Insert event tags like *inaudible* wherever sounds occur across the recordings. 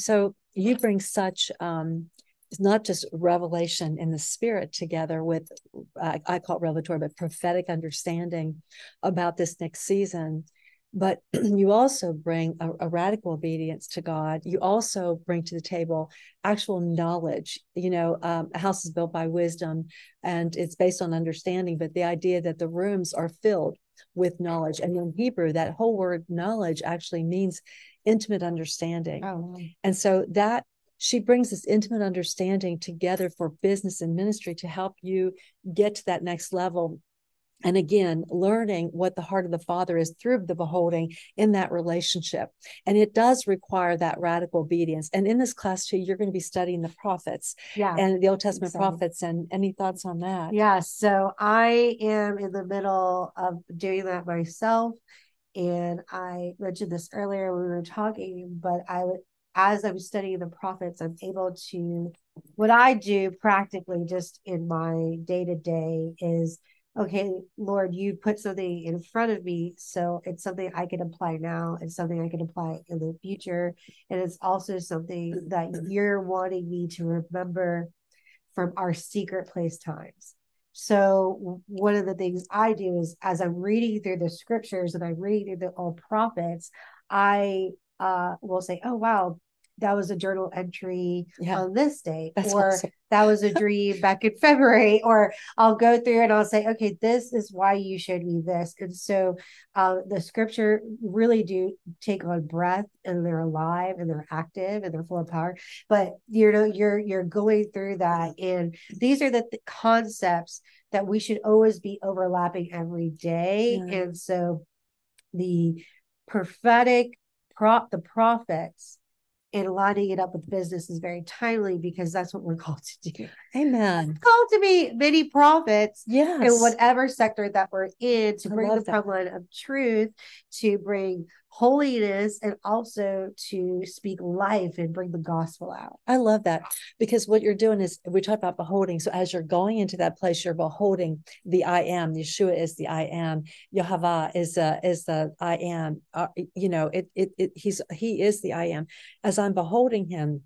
So you bring such um, it's not just revelation in the spirit together with I, I call it revelatory, but prophetic understanding about this next season. But *clears throat* you also bring a, a, radical obedience to God. You also bring to the table actual knowledge. You know, um, a house is built by wisdom and it's based on understanding, but the idea that the rooms are filled with knowledge. And in Hebrew, that whole word knowledge actually means intimate understanding. Oh. And so that she brings this intimate understanding together for business and ministry to help you get to that next level and again learning what the heart of the father is through the beholding in that relationship and it does require that radical obedience and in this class too you're going to be studying the prophets yeah and the old testament exactly. prophets and any thoughts on that yeah so i am in the middle of doing that myself and i mentioned this earlier when we were talking but i would, as I'm studying the prophets, I'm able to, what I do practically just in my day to day is, okay, Lord, you put something in front of me. So it's something I can apply now. It's something I can apply in the future. And it's also something that you're wanting me to remember from our secret place times. So one of the things I do is as I'm reading through the scriptures and I read through the old prophets, I uh, will say, oh, wow, that was a journal entry yeah. on this date, That's or awesome. that was a dream *laughs* back in February, or I'll go through and I'll say, okay, this is why you showed me this. And so uh, the scripture really do take on breath and they're alive and they're active and they're full of power. But you know, you're you're going through that. And these are the th- concepts that we should always be overlapping every day. And so the prophetic prop the prophets and lining it up with business is very timely because that's what we're *laughs* called to do. Amen. called to be many prophets yes. in whatever sector that we're in to bring the problem of truth, to bring holiness, and also to speak life and bring the gospel out. I love that because what you're doing is we talk about beholding. So as you're going into that place, you're beholding the I am. Yeshua is the I am. Yehovah is uh, is the I am. Uh, you know, it, it it he's he is the I am. As I'm beholding him,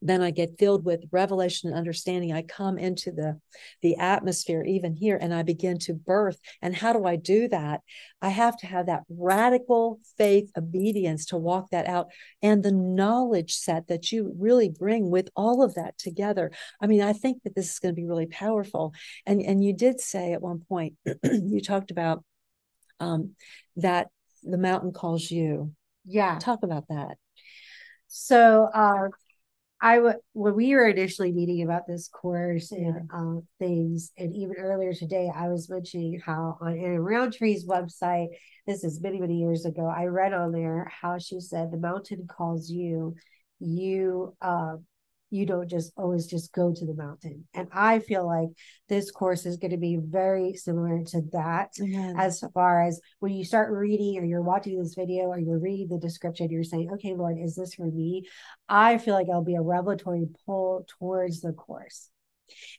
then i get filled with revelation and understanding. I come into the the atmosphere even here and i begin to birth. And how do i do that? I have to have that radical faith obedience to walk that out and the knowledge set that you really bring with all of that together. I mean i think that this is going to be really powerful. And and you did say at one point *clears throat* you talked about um that the mountain calls you. Yeah. Talk about that. So uh I would when we were initially meeting about this course and um, things, and even earlier today, I was mentioning how on Anna Rountree's website, this is many many years ago, I read on there how she said the mountain calls you, you uh, you don't just always just go to the mountain. And I feel like this course is going to be very similar to that as far as when you start reading or you're watching this video or you're reading the description, you're saying, okay, Lord, is this for me? I feel like it'll be a revelatory pull towards the course.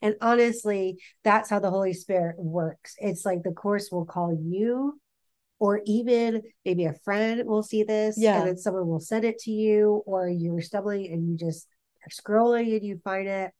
And honestly, that's how the Holy Spirit works. It's like the course will call you or even maybe a friend will see this yeah. and then someone will send it to you or you're stumbling and you just scrolling and you find it.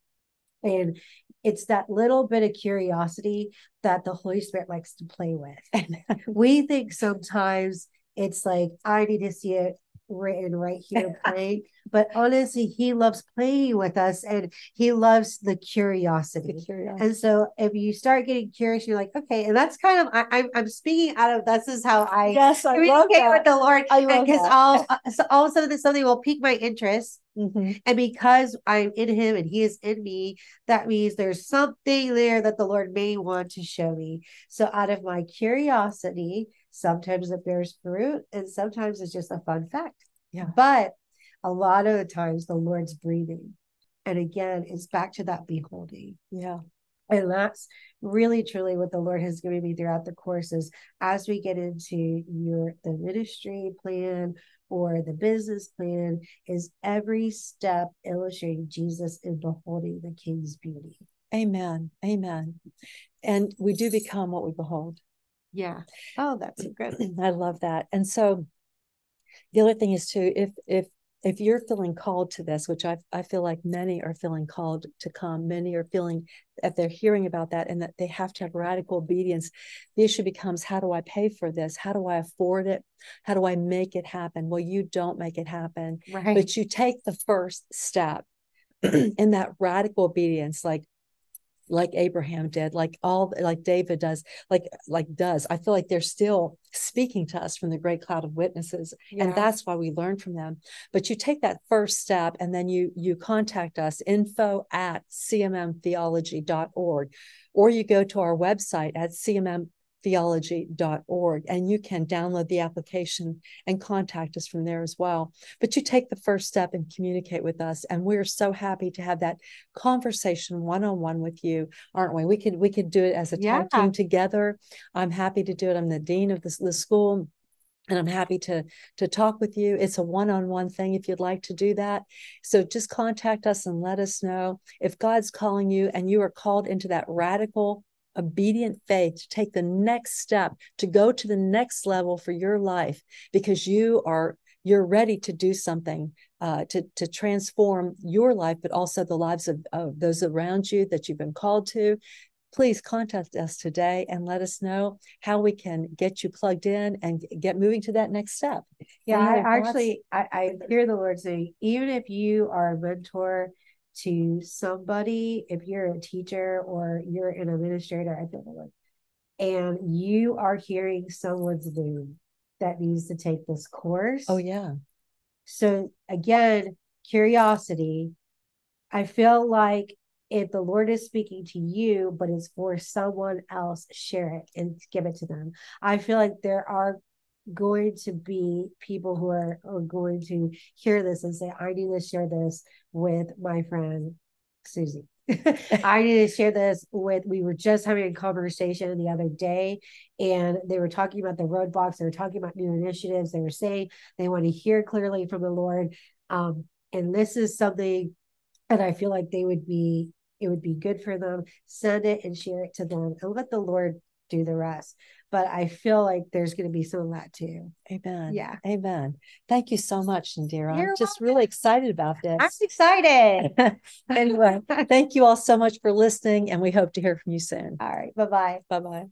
And it's that little bit of curiosity that the Holy Spirit likes to play with. And *laughs* we think sometimes it's like, I need to see it written right here *laughs* playing. but honestly, he loves playing with us and he loves the curiosity. the curiosity. And so if you start getting curious, you're like, okay, and that's kind of I, am I'm, I'm speaking out of this is how I yes I love that. with the Lord because all so all of a sudden something will pique my interest. Mm-hmm. And because I'm in him and he is in me, that means there's something there that the Lord may want to show me. So out of my curiosity, Sometimes it bears fruit, and sometimes it's just a fun fact. Yeah. But a lot of the times the Lord's breathing. And again, it's back to that beholding. Yeah. And that's really truly what the Lord has given me throughout the courses as we get into your the ministry plan or the business plan is every step illustrating Jesus in beholding the king's beauty. Amen. Amen. And we do become what we behold. Yeah. Oh, that's good. *clears throat* I love that. And so the other thing is too, if if if you're feeling called to this, which I, I feel like many are feeling called to come, many are feeling that they're hearing about that and that they have to have radical obedience. The issue becomes how do I pay for this? How do I afford it? How do I make it happen? Well, you don't make it happen, Right. but you take the first step *clears throat* in that radical obedience, like like Abraham did, like all like David does, like like does. I feel like they're still speaking to us from the great cloud of witnesses, Yeah. and that's why we learn from them. But you take that first step, and then you you contact us info at cmmtheology.org, or you go to our website at cmm theology.org and you can download the application and contact us from there as well. But you take the first step and communicate with us and we're so happy to have that conversation one-on-one with you aren't we? We could we could do it as a tag team together. I'm happy to do it. I'm the dean of the, the school and i'm happy to to talk with you. It's a one-on-one thing if you'd like to do that. So just contact us and let us know. If god's calling you and you are called into that radical obedient faith to take the next step to go to the next level for your life because you are you're ready to do something uh, to to transform your life but also the lives of, of those around you that you've been called to. Please contact us today and let us know how we can get you plugged in and get moving to that next step. Yeah, I actually I, I hear the Lord saying, even if you are a mentor to somebody, if you're a teacher or you're an administrator, I feel the Lord, and you are hearing someone's name that needs to take this course. oh yeah So again, curiosity. I feel like if the Lord is speaking to you, but it's for someone else, share it and give it to them. I feel like there are going to be people who are, are going to hear this and say, I need to share this with my friend Susie. *laughs* I need to share this with. We were just having a conversation the other day, and they were talking about the roadblocks. They were talking about new initiatives. They were saying they want to hear clearly from the Lord. Um, and this is something that I feel like they would be. It would be good for them. Send it and share it to them, and let the Lord do the rest. But I feel like there's going to be some of that too. amen Yeah. amen thank you so much Nadira i'm You're just really excited about this I'm excited. *laughs* anyway, thank you all so much for listening, and we hope to hear from you soon. All right. Bye bye. Bye bye.